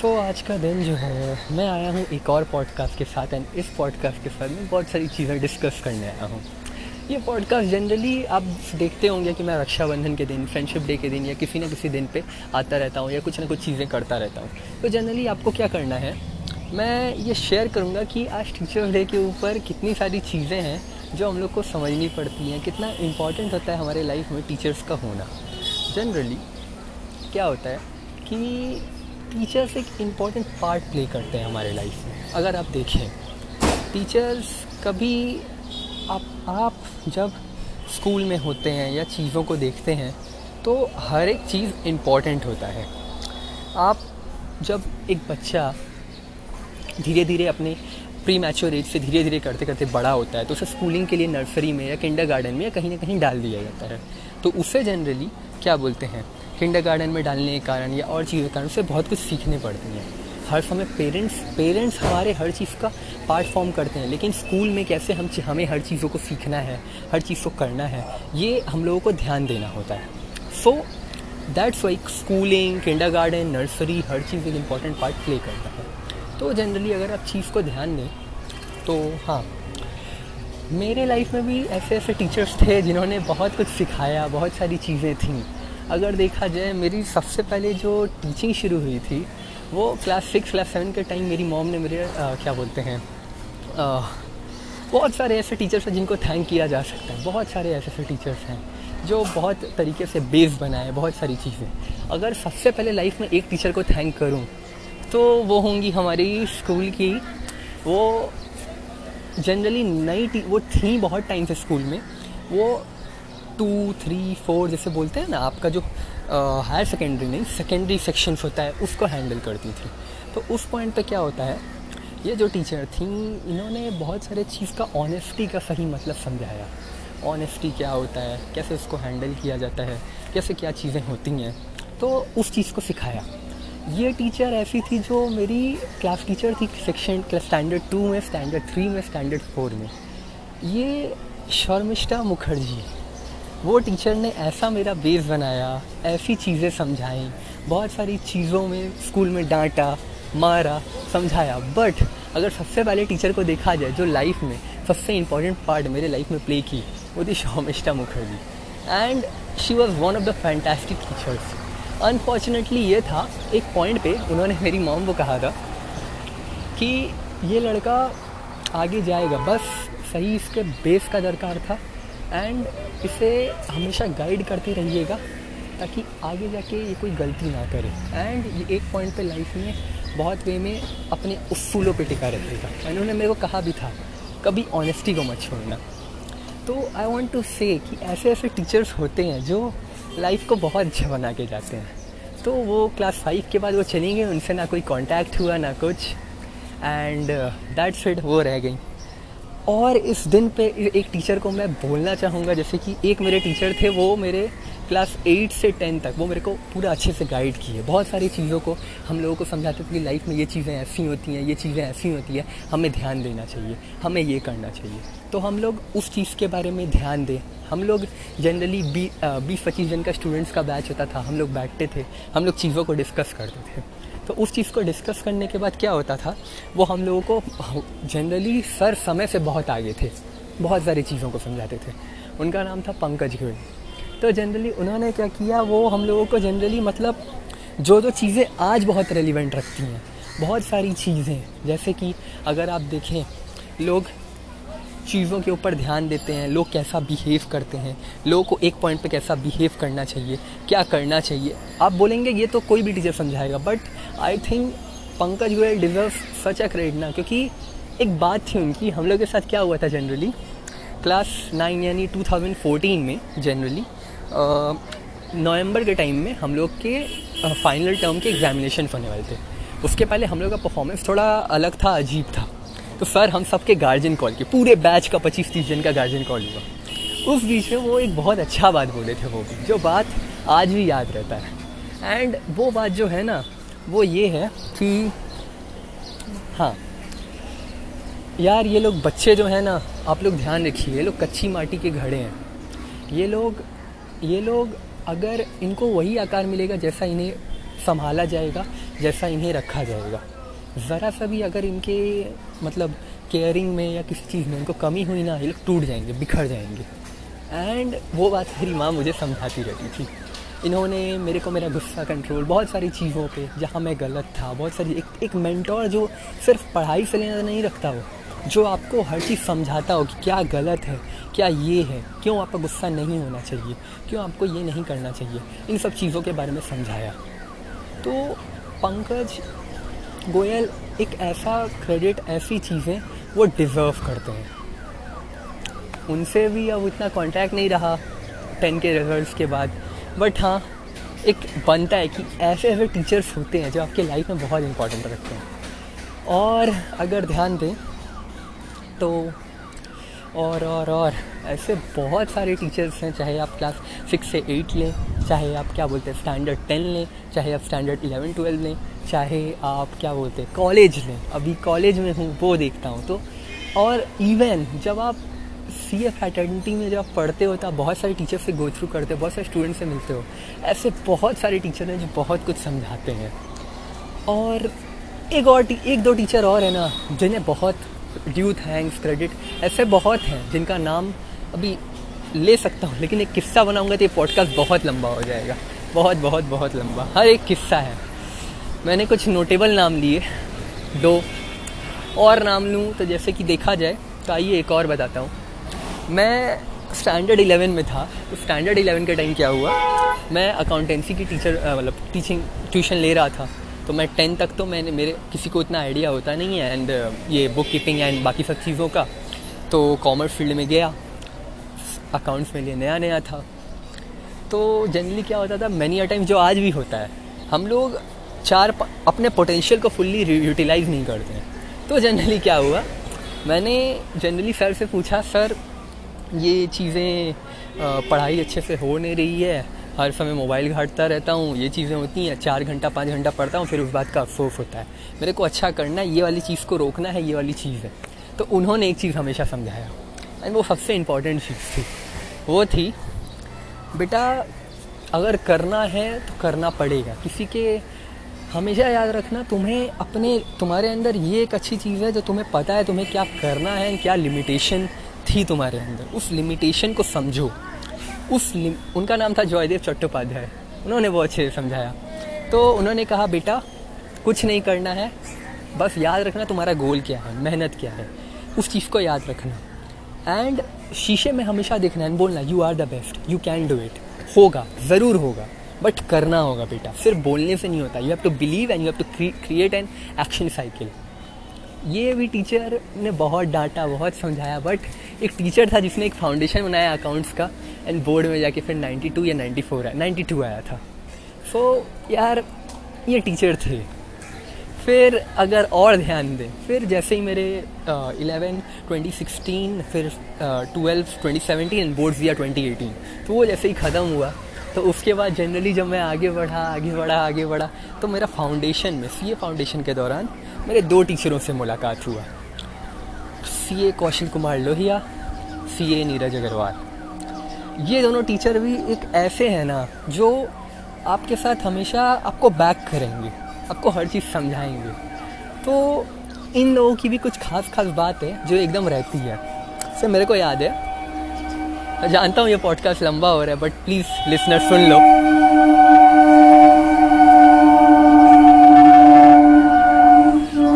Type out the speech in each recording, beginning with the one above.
सो so, आज का दिन जो है मैं आया हूँ एक और पॉडकास्ट के साथ एंड इस पॉडकास्ट के साथ मैं बहुत सारी चीज़ें डिस्कस करने आया हूँ। ये पॉडकास्ट जनरली आप देखते होंगे कि मैं रक्षाबंधन के दिन फ्रेंडशिप डे के दिन या किसी ना किसी दिन पे आता रहता हूँ या कुछ ना कुछ चीज़ें करता रहता हूँ। तो जनरली आपको क्या करना है मैं ये शेयर करूँगा कि आज टीचर्स डे के ऊपर कितनी सारी चीज़ें हैं जो हम लोग को समझनी पड़ती हैं कितना इंपॉर्टेंट होता है हमारे लाइफ में टीचर्स का होना। जनरली क्या होता है कि टीचर्स एक इंपॉर्टेंट पार्ट प्ले करते हैं हमारे लाइफ में। अगर आप देखें टीचर्स कभी आप आप जब स्कूल में होते हैं या चीज़ों को देखते हैं तो हर एक चीज़ इंपॉर्टेंट होता है। आप जब एक बच्चा धीरे धीरे अपने प्री मैच्योर एज से धीरे धीरे करते करते बड़ा होता है तो उसे स्कूलिंग के लिए नर्सरी में या किंडर गार्डन में या कहीं ना कहीं डाल दिया जाता है। तो उसे जनरली क्या बोलते हैं? किंडर गार्डन में डालने के कारण या और चीज़ों के कारण उसे बहुत कुछ सीखने पड़ती हैं। हर समय पेरेंट्स पेरेंट्स हमारे हर चीज़ का पार्ट फॉर्म करते हैं, लेकिन स्कूल में कैसे हम हमें हर चीज़ों को सीखना है, हर चीज़ को करना है, ये हम लोगों को ध्यान देना होता है। So that's why schooling kindergarten nursery हर चीज़ एक इंपॉर्टेंट पार्ट प्ले करता है। तो जनरली अगर आप चीज़ को ध्यान दें तो हाँ मेरे लाइफ में भी ऐसे ऐसे टीचर्स थे जिन्होंने बहुत कुछ सिखाया, बहुत सारी चीज़ें थीं। अगर देखा जाए मेरी सबसे पहले जो टीचिंग शुरू हुई थी वो क्लास सिक्स क्लास सेवन के टाइम मेरी मॉम ने मेरे आ, क्या बोलते हैं आ, बहुत सारे ऐसे टीचर्स हैं जिनको थैंक किया जा सकता है। बहुत सारे ऐसे ऐसे टीचर्स हैं जो बहुत तरीके से बेस बनाए बहुत सारी चीज़ें। अगर सबसे पहले लाइफ में एक टीचर को थैंक करूँ तो वो होंगी हमारी स्कूल की वो जनरली नई वो थी बहुत टाइम से स्कूल में वो टू थ्री फोर जैसे बोलते हैं ना, आपका जो हायर सेकेंडरी नहीं सेकेंडरी सेक्शन होता है, उसको हैंडल करती थी। तो उस पॉइंट पे क्या होता है, ये जो टीचर थी, इन्होंने बहुत सारे चीज़ का ऑनेस्टी का सही मतलब समझाया। ऑनेस्टी क्या होता है, कैसे उसको हैंडल किया जाता है, कैसे क्या चीज़ें होती हैं तो उस चीज़ को सिखाया। ये टीचर ऐसी थी जो मेरी क्लास टीचर थी सेक्शन क्लास स्टैंडर्ड टू में स्टैंडर्ड थ्री में स्टैंडर्ड फोर में। ये शर्मिष्ठा मुखर्जी वो टीचर ने ऐसा मेरा बेस बनाया, ऐसी चीज़ें समझाई, बहुत सारी चीज़ों में स्कूल में डांटा, मारा, समझाया। बट अगर सबसे पहले टीचर को देखा जाए, जो लाइफ में सबसे इंपॉर्टेंट पार्ट मेरे लाइफ में प्ले की, वो थी Shomishta Mukherjee and she was one of the fantastic teachers unfortunately ये था, एक पॉइंट पे उन्होंने मेरी मॉम को कहा था कि ये लड़का आगे जाएगा। बस सही इसके बेस का दरकार था। एंड इसे हमेशा गाइड करते रहिएगा, ताकि आगे जाके ये कोई गलती ना करे। एंड ये एक पॉइंट पे लाइफ में बहुत वे में अपने उसूलों पे टिका रहेगा इन्होंने मेरे को कहा भी था, कभी ऑनेस्टी को मत छोड़ना। तो आई वॉन्ट टू से कि ऐसे ऐसे टीचर्स होते हैं जो लाइफ को बहुत अच्छा बना के जाते हैं। तो वो क्लास फाइव के बाद वो चली गई उनसे ना कोई कांटेक्ट हुआ, ना कुछ। एंड दैट्स इट वो रह गई। और इस दिन पे एक टीचर को मैं बोलना चाहूँगा, जैसे कि एक मेरे टीचर थे, वो मेरे क्लास एट से टेन तक, वो मेरे को पूरा अच्छे से गाइड किए। बहुत सारी चीज़ों को हम लोगों को समझाते थे कि लाइफ में ये चीज़ें ऐसी होती हैं, ये चीज़ें ऐसी होती हैं, हमें ध्यान देना चाहिए, हमें ये करना चाहिए। तो हम लोग उस चीज़ के बारे में ध्यान दें। हम लोग जनरली बीस पच्चीस जन का स्टूडेंट्स का बैच होता था, हम लोग बैठते थे, हम लोग चीज़ों को डिस्कस करते थे। तो उस चीज़ को डिस्कस करने के बाद क्या होता था? वो हम लोगों को जनरली सर समय से बहुत आगे थे। बहुत सारी चीज़ों को समझाते थे। उनका नाम था पंकज गोयल तो जनरली उन्होंने क्या किया? वो हम लोगों को जनरली मतलब जो जो चीज़ें आज बहुत रेलिवेंट रखती हैं, बहुत सारी चीज़ें, जैसे कि अगर आप देखें, लोग चीज़ों के ऊपर ध्यान देते हैं, लोग कैसा बिहेव करते हैं, लोगों को एक पॉइंट पे कैसा बिहेव करना चाहिए, क्या करना चाहिए। आप बोलेंगे, ये तो कोई भी teacher समझाएगा but I think Pankaj Goyal deserve such a credit ना, क्योंकि एक बात थी उनकी, हम लोग के साथ क्या हुआ था जनरली क्लास नाइन यानी 2014 में जनरली नवंबर के टाइम में हम लोग के फाइनल टर्म के एग्जामिनेशन होने वाले थे। उसके पहले हम लोग का परफॉर्मेंस थोड़ा अलग था, अजीब था। तो सर, हम सबके गार्जियन कॉल किए पूरे बैच का पच्चीस तीस जन का गार्जियन कॉल हुआ। उस बीच में वो एक बहुत अच्छा बात बोले थे वो भी, जो बात आज भी याद रहता है। एंड वो बात जो है ना वो ये है कि हाँ यार ये लोग बच्चे जो हैं ना, आप लोग ध्यान रखिए, ये लोग कच्ची माटी के घड़े हैं। ये लोग ये लोग अगर इनको वही आकार मिलेगा जैसा इन्हें संभाला जाएगा, जैसा इन्हें रखा जाएगा। ज़रा सा भी अगर इनके मतलब केयरिंग में या किसी चीज़ में इनको कमी हुई ना, ये लोग टूट जाएँगे, बिखर जाएँगे। एंड वो बात मेरी माँ मुझे समझाती रहती थी। इन्होंने मेरे को मेरा गुस्सा कंट्रोल बहुत सारी चीज़ों पे, जहाँ मैं गलत था, बहुत सारी, एक एक मेंटोर जो सिर्फ़ पढ़ाई से लेना नहीं रखता वो, जो आपको हर चीज़ समझाता हो कि क्या गलत है, क्या ये है, क्यों आपका गुस्सा नहीं होना चाहिए, क्यों आपको ये नहीं करना चाहिए, इन सब चीज़ों के बारे में समझाया। तो पंकज गोयल एक ऐसा क्रेडिट ऐसी चीज़ें वो डिज़र्व करते हैं। उनसे भी अब इतना कांटेक्ट नहीं रहा टेन के रिजल्ट्स के बाद। बट हाँ एक बनता है कि ऐसे ऐसे टीचर्स होते हैं जो आपके लाइफ में बहुत इंपॉर्टेंट रखते हैं। और अगर ध्यान दें तो और और और ऐसे बहुत सारे टीचर्स हैं, चाहे आप क्लास सिक्स से एट लें, चाहे आप क्या बोलते हैं स्टैंडर्ड टेन लें, चाहे आप स्टैंडर्ड इलेवन ट्वेल्व लें, चाहे आप क्या बोलते हैं कॉलेज लें। अभी कॉलेज में हूँ, वो देखता हूँ। तो और इवन जब आप सी ए फैटर्निटी में जब पढ़ते हो तो आप बहुत सारे टीचर से गो थ्रू करते हो, बहुत सारे स्टूडेंट से मिलते हो। ऐसे बहुत सारे टीचर हैं जो बहुत कुछ समझाते हैं। और एक और एक दो टीचर और है ना, जिन्हें बहुत ड्यू थैंक्स क्रेडिट ऐसे बहुत हैं, जिनका नाम अभी ले सकता हूँ, लेकिन एक किस्सा बनाऊँगा तो ये पॉडकास्ट बहुत लंबा हो जाएगा। बहुत बहुत बहुत लंबा। हर एक किस्सा है। मैंने कुछ नोटेबल नाम लिए दो और नाम लूँ तो जैसे कि देखा जाए तो आइए एक और बताता हूँ। मैं स्टैंडर्ड इलेवन में था तो स्टैंडर्ड इलेवन के टाइम क्या हुआ? मैं अकाउंटेंसी की टीचर मतलब टीचिंग ट्यूशन ले रहा था। तो मैं टेंथ तक तो मैंने, मेरे किसी को इतना आइडिया होता नहीं है एंड ये बुक कीपिंग एंड बाकी सब चीज़ों का। तो कॉमर्स फ़ील्ड में गया अकाउंट्स में लिए नया नया था। तो जनरली क्या होता था मैनी अ टाइम जो आज भी होता है, हम लोग चार अपने पोटेंशियल को फुल्ली यूटिलाइज नहीं करते हैं। तो जनरली क्या हुआ, मैंने जनरली सर से पूछा सर ये चीज़ें पढ़ाई अच्छे से हो नहीं रही है। हर समय मोबाइल घाटता रहता हूँ, ये चीज़ें होती हैं, चार घंटा, पाँच घंटा पढ़ता हूँ, फिर उस बात का अफसोस होता है। मेरे को अच्छा करना है, ये वाली चीज़ को रोकना है, ये वाली चीज़ है। तो उन्होंने एक चीज़ हमेशा समझाया, एंड वो सबसे इंपॉर्टेंट चीज़ थी। वो थी, बेटा, अगर करना है तो करना पड़ेगा। किसी के हमेशा याद रखना, तुम्हें अपने, तुम्हारे अंदर ये एक अच्छी चीज़ है जो तुम्हें पता है, तुम्हें क्या करना है, क्या लिमिटेशन थी तुम्हारे अंदर। उस लिमिटेशन को समझो। उस लिम... उनका नाम था जयदेव चट्टोपाध्याय। उन्होंने वो अच्छे समझाया। तो उन्होंने कहा, बेटा, कुछ नहीं करना है। बस याद रखना तुम्हारा गोल क्या है, मेहनत क्या है। उस चीज़ को याद रखना। एंड शीशे में हमेशा देखना है बोलना you are the best you can do it होगा, ज़रूर होगा। बट करना होगा बेटा। सिर्फ़ बोलने से नहीं होता। You have to believe and you have to create an action cycle ये भी टीचर ने बहुत डांटा, बहुत समझाया बट एक टीचर था जिसने एक फाउंडेशन बनाया अकाउंट्स का एंड बोर्ड में जाके फिर 92 या 94 आया 92 आया था। सो so, यार ये टीचर थे। फिर अगर और ध्यान दें फिर जैसे ही मेरे इलेवन ट्वेंटी सिक्सटीन फिर ट्वेल्व ट्वेंटी सेवनटीन बोर्ड्स दिया ट्वेंटी एटीन तो वो जैसे ही ख़त्म हुआ तो उसके बाद जनरली जब मैं आगे बढ़ा आगे बढ़ा आगे बढ़ा तो मेरा फाउंडेशन में सी ए फाउंडेशन के दौरान मेरे दो टीचरों से मुलाकात हुआ। सी ए कौशल कुमार लोहिया सी ए नीरज अग्रवाल। ये दोनों टीचर भी एक ऐसे हैं ना, जो आपके साथ हमेशा आपको बैक करेंगे, आपको हर चीज़ समझाएँगे। तो इन लोगों की भी कुछ खास खास बात है जो एकदम रहती है। सर, मेरे को याद है, मैं जानता हूँ ये पॉडकास्ट लंबा हो रहा है बट प्लीज़ लिसनर सुन लो।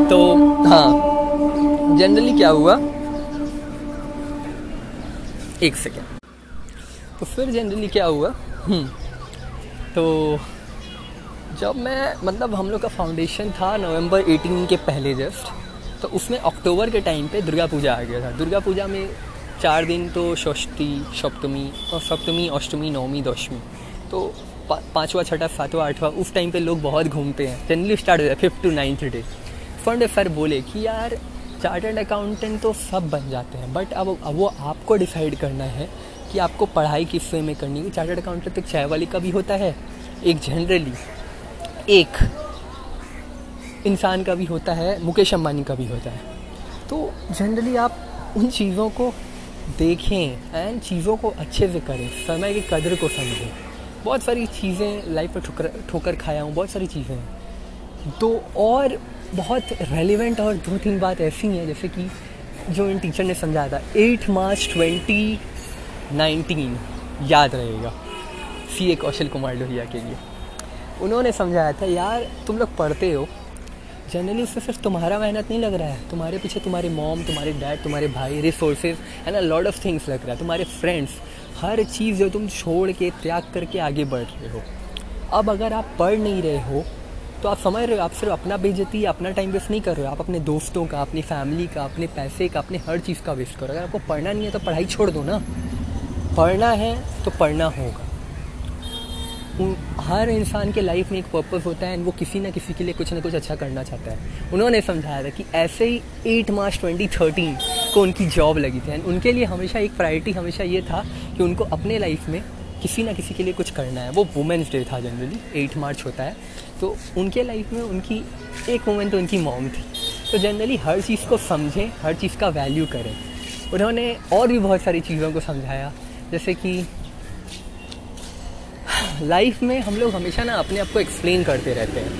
तो हाँ जनरली क्या हुआ? एक सेकेंड तो फिर जनरली क्या हुआ? हम्म, तो जब मैं मतलब हम लोग का फाउंडेशन था नवंबर 18 के पहले जस्ट तो उसमें अक्टूबर के टाइम पे दुर्गा पूजा आ गया था। दुर्गा पूजा में चार दिन तो षष्ठी सप्तमी और सप्तमी अष्टमी नवमी दशमी। तो पा, पाँचवा छठा सातवां आठवां उस टाइम पे लोग बहुत घूमते हैं। जनरली स्टार्ट है fifth to ninth day fund sir बोले कि यार चार्टर्ड अकाउंटेंट तो सब बन जाते हैं बट अब वो आपको डिसाइड करना है कि आपको पढ़ाई किस वे में करनी है। चार्टर्ड अकाउंटेंट तो चाय वाली का भी होता है, एक जनरली एक इंसान का भी होता है, मुकेश अम्बानी का भी होता है। तो जनरली आप उन चीज़ों को देखें एंड चीज़ों को अच्छे से करें, समय की कदर को समझें। बहुत सारी चीज़ें लाइफ में ठोकर ठोकर खाया हूँ, बहुत सारी चीज़ें हैं। तो और बहुत रेलिवेंट और दो तीन बात ऐसी हैं, जैसे कि जो इन टीचर ने समझाया था एट मार्च ट्वेंटी नाइनटीन याद रहेगा सी ए कौशल कुमार लोहिया के लिए। उन्होंने समझाया था, यार, तुम लोग पढ़ते हो जनरली उससे सिर्फ़ तुम्हारा मेहनत नहीं लग रहा है, तुम्हारे पीछे तुम्हारे मॉम तुम्हारे डैड तुम्हारे भाई resources and a lot of things लग रहा है, तुम्हारे फ्रेंड्स हर चीज़ जो तुम छोड़ के, त्याग करके आगे बढ़ रहे हो। अब अगर आप पढ़ नहीं रहे हो तो आप समझ रहे हो, आप सिर्फ़ अपना बेजती अपना टाइम वेस्ट नहीं कर रहे हो। आप अपने दोस्तों का, अपनी फैमिली का, अपने पैसे का, अपने हर चीज़ का वेस्ट करो अगर आपको पढ़ना नहीं है तो पढ़ाई छोड़ दो ना। पढ़ना है तो पढ़ना होगा। हर इंसान के लाइफ में एक पर्पस होता है एंड वो किसी ना किसी के लिए कुछ ना कुछ अच्छा करना चाहता है। उन्होंने समझाया था कि ऐसे ही एट मार्च 2013 को उनकी जॉब लगी थी। एंड उनके लिए हमेशा एक प्रायोरिटी हमेशा ये था कि उनको अपने लाइफ में किसी ना किसी के लिए कुछ करना है। वो वुमेंस डे था जनरली एट मार्च होता है। तो उनके लाइफ में उनकी, एक वुमेन तो उनकी मॉम थी। तो जनरली हर चीज़ को समझें, हर चीज़ का वैल्यू करें। उन्होंने और भी बहुत सारी चीज़ों को समझाया। जैसे कि लाइफ में हम लोग हमेशा ना अपने आप को एक्सप्लेन करते रहते हैं।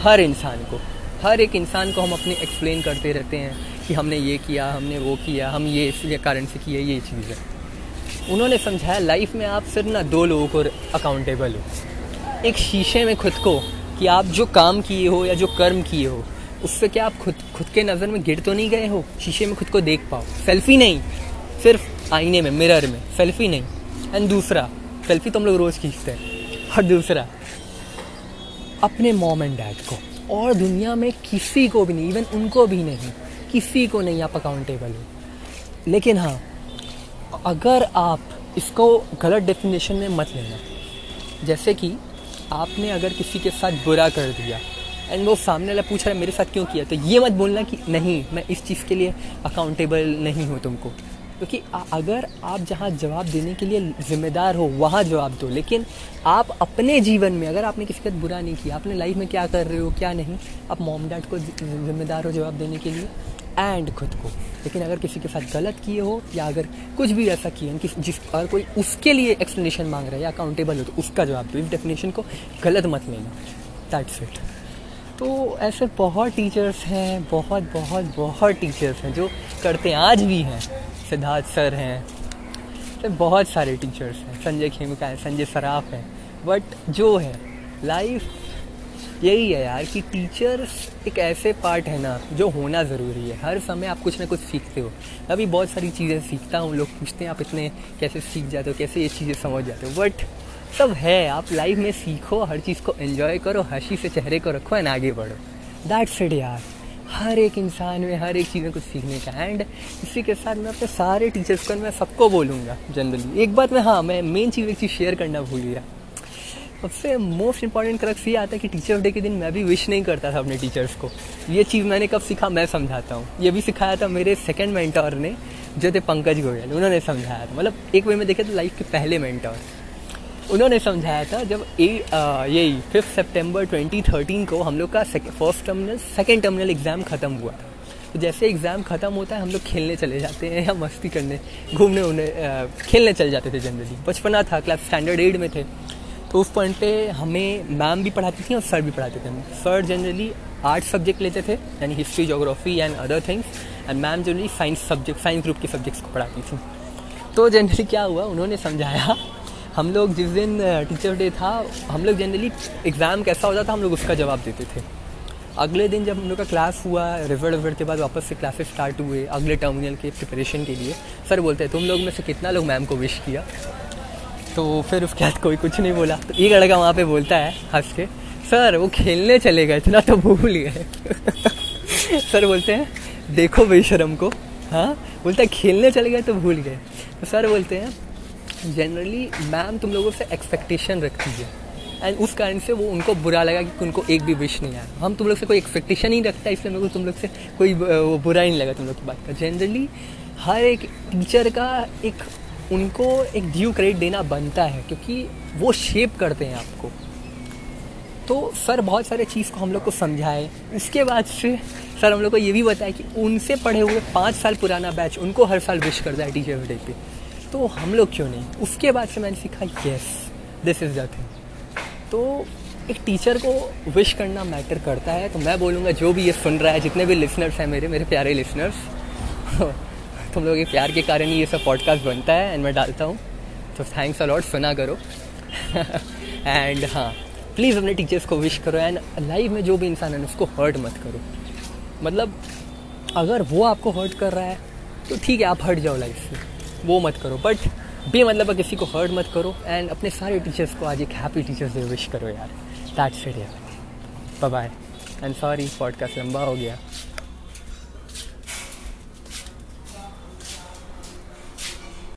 हर इंसान को। हर एक इंसान को हम अपने एक्सप्लेन करते रहते हैं कि हमने ये किया, हमने वो किया, हम ये इस कारण से किए, ये चीज़। है उन्होंने समझाया, लाइफ में आप सिर्फ़ ना दो लोगों को अकाउंटेबल हो। एक शीशे में खुद को कि आप जो काम किए हो या जो कर्म किए हो, उससे क्या आप खुद खुद के नज़र में गिर तो नहीं गए हो? शीशे में खुद को देख पाओ। सेल्फी नहीं, सिर्फ़ आईने में, मिरर में, सेल्फी नहीं। एंड दूसरा, सेल्फी तो हम लोग रोज़ खींचते हैं। और दूसरा, अपने मॉम एंड डैड को। और दुनिया में किसी को भी नहीं इवन उनको भी नहीं, किसी को नहीं आप अकाउंटेबल हो। लेकिन हाँ अगर आप इसको गलत डेफिनेशन में मत लेना। जैसे कि आपने अगर किसी के साथ बुरा कर दिया एंड वो सामने वाला पूछ रहा है, मेरे साथ क्यों किया? तो ये मत बोलना कि, नहीं, मैं इस चीज़ के लिए अकाउंटेबल नहीं हूँ तुमको। क्योंकि अगर आप जहाँ जवाब देने के लिए ज़िम्मेदार हो, वहाँ जवाब दो। लेकिन आप अपने जीवन में, अगर आपने किसी का बुरा नहीं किया अपने लाइफ में क्या कर रहे हो, क्या नहीं, आप मॉम डैड को जिम्मेदार हो जवाब देने के लिए एंड खुद को। लेकिन अगर किसी के साथ गलत किए हो या अगर कुछ भी ऐसा किए कि जिस अगर कोई उसके लिए एक्सप्लेनेशन मांग रहा है या अकाउंटेबल हो तो उसका जवाब दो। इस डेफिनेशन को गलत मत लेना। दैट्स इट तो ऐसे बहुत टीचर्स हैं, बहुत बहुत बहुत टीचर्स हैं जो करते हैं आज भी हैं। सिद्धार्थ सर हैं। तो बहुत सारे टीचर्स हैं। संजय खेमिका है, संजय सराफ हैं। बट जो है लाइफ यही है यार कि टीचर्स एक ऐसे पार्ट है ना, जो होना ज़रूरी है। हर समय आप कुछ ना कुछ सीखते हो। अभी बहुत सारी चीज़ें सीखता हूँ, लोग पूछते हैं, आप इतने कैसे सीख जाते हो, कैसे ये चीज़ें समझ जाते हो? बट सब है, आप लाइफ में सीखो, हर चीज़ को एंजॉय करो, हँसी से चेहरे को रखो एंड आगे बढ़ो। दैट्स इट यार। हर एक इंसान में हर एक चीज़ में कुछ सीखने का। एंड इसी के साथ मैं अपने सारे टीचर्स को, मैं सबको बोलूँगा जनरली एक बात मैं हाँ मैं मेन चीज़, एक चीज़ शेयर करना भूल गया। सबसे मोस्ट इंपॉर्टेंट क्रक्स ये आता है कि टीचर्स डे के दिन मैं भी विश नहीं करता था अपने टीचर्स को। ये चीज़ मैंने कब सीखा? मैं समझाता हूँ। ये भी सिखाया था मेरे सेकेंड मेंटोर ने, जो थे पंकज गोयल। उन्होंने समझाया था। मतलब एक वे में देखे तो लाइफ के पहले मेंटोर उन्होंने समझाया था जब ए यही फिफ्थ सितंबर 2013 को हम लोग का first terminal second terminal exam ख़त्म हुआ था। तो जैसे एग्ज़ाम ख़त्म होता है, हम लोग खेलने चले जाते हैं या मस्ती करने घूमने उन्हें खेलने चले जाते थे जनरली बचपना था क्लास स्टैंडर्ड एट में थे। तो उस पॉइंट पे हमें मैम भी पढ़ाती थी और सर भी पढ़ाते थे। सर जनरली आर्ट सब्जेक्ट लेते थे, यानी history geography and other things and ma'am generally science subject science group के सब्जेक्ट्स को पढ़ाती थी। तो जनरली क्या हुआ, उन्होंने समझाया, हम लोग जिस दिन टीचर डे था, हम लोग जनरली एग्ज़ाम कैसा होता था, हम लोग उसका जवाब देते थे। अगले दिन जब हम लोग का क्लास हुआ रिज़ल्ट विजल्ट के बाद वापस से क्लासेस स्टार्ट हुए, अगले टर्मिनल के प्रिपरेशन के लिए सर बोलते हैं, तुम लोग में से कितना लोग मैम को विश किया? तो फिर उसके बाद कोई कुछ नहीं बोला। तो एक लड़का वहाँ पे बोलता है, हंस के, सर, वो खेलने चले गए इतना तो भूल गए। सर बोलते हैं, देखो बेशरम को। हाँ? बोलता है, खेलने चले गए तो भूल गए। तो सर बोलते हैं जनरली मैम तुम लोगों से एक्सपेक्टेशन रखती है। एंड उस कारण से वो उनको बुरा लगा कि उनको एक भी विश नहीं आया। हम तुम लोग से कोई एक्सपेक्टेशन ही रखता है इसलिए मेरे को तुम लोग से कोई वो बुरा ही नहीं लगा तुम लोग की बात का। जनरली हर एक टीचर का एक उनको एक ड्यू क्रेडिट देना बनता है, क्योंकि वो शेप करते हैं आपको। तो सर बहुत सारे चीज़ को हम लोग को समझाए। उसके बाद से सर हम लोग को ये भी बताया कि उनसे पढ़े हुए पाँच साल पुराना बैच उनको हर साल विश करता है टीचर डे पे। तो हम लोग क्यों नहीं? उसके बाद से मैंने सीखा yes this is the thing तो एक टीचर को विश करना मैटर करता है तो मैं बोलूँगा, जो भी ये सुन रहा है, जितने भी लिसनर्स हैं मेरे मेरे प्यारे लिसनर्स तुम लोग के प्यार के कारण ही ये सब पॉडकास्ट बनता है एंड मैं डालता हूँ। तो थैंक्स अलॉट सुना करो। एंड हाँ प्लीज़ अपने टीचर्स को विश करो एंड लाइफ में जो भी इंसान है उसको हर्ट मत करो। मतलब अगर वो आपको हर्ट कर रहा है तो ठीक है, आप हट जाओ लाइफ से। वो मत करो बट बे मतलब किसी को हर्ट मत करो एंड अपने सारे टीचर्स को आज एक हैप्पी टीचर्स डे विश करो यार। दैट्स इट यार। बाय एंड सॉरी पॉडकास्ट लंबा हो गया।